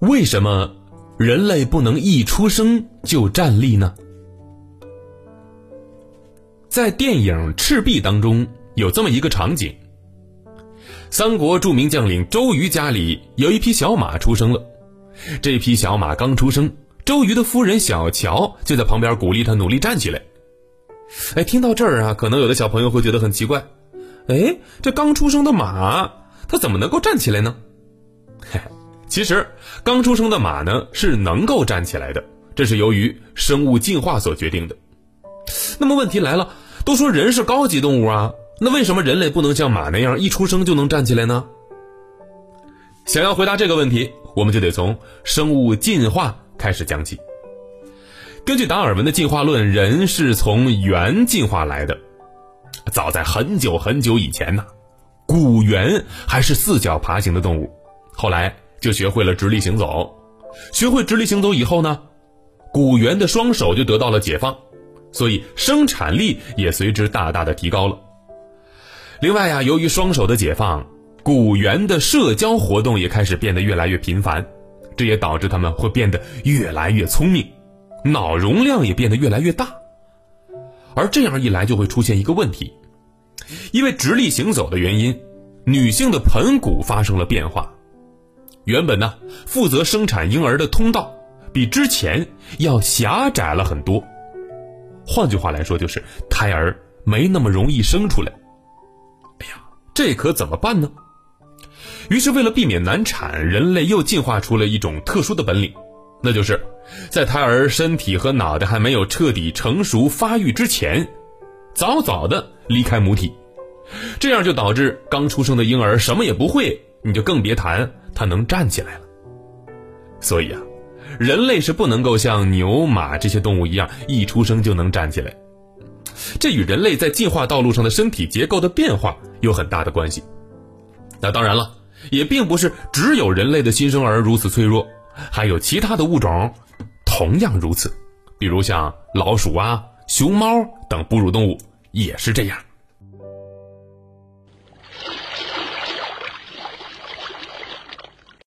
为什么人类不能一出生就站立呢？在电影《赤壁》当中有这么一个场景：三国著名将领周瑜家里有一匹小马出生了。这匹小马刚出生，周瑜的夫人小乔就在旁边鼓励他努力站起来。哎，听到这儿啊，可能有的小朋友会觉得很奇怪：哎，这刚出生的马，它怎么能够站起来呢？其实，刚出生的马呢是能够站起来的，这是由于生物进化所决定的。那么问题来了，都说人是高级动物啊，那为什么人类不能像马那样一出生就能站起来呢？想要回答这个问题，我们就得从生物进化开始讲起。根据达尔文的进化论，人是从猿进化来的。早在很久很久以前呢，古猿还是四脚爬行的动物，后来。就学会了直立行走，学会直立行走以后呢，古猿的双手就得到了解放，所以生产力也随之大大的提高了。另外呀，由于双手的解放，古猿的社交活动也开始变得越来越频繁，这也导致他们会变得越来越聪明，脑容量也变得越来越大。而这样一来，就会出现一个问题，因为直立行走的原因，女性的盆骨发生了变化。原本呢，负责生产婴儿的通道比之前要狭窄了很多。换句话来说，就是胎儿没那么容易生出来。哎呀，这可怎么办呢？于是，为了避免难产，人类又进化出了一种特殊的本领，那就是在胎儿身体和脑袋还没有彻底成熟发育之前，早早的离开母体。这样就导致刚出生的婴儿什么也不会，你就更别谈。它能站起来了，所以啊，人类是不能够像牛、马这些动物一样一出生就能站起来。这与人类在进化道路上的身体结构的变化有很大的关系。那当然了，也并不是只有人类的新生儿如此脆弱，还有其他的物种同样如此，比如像老鼠啊、熊猫等哺乳动物也是这样。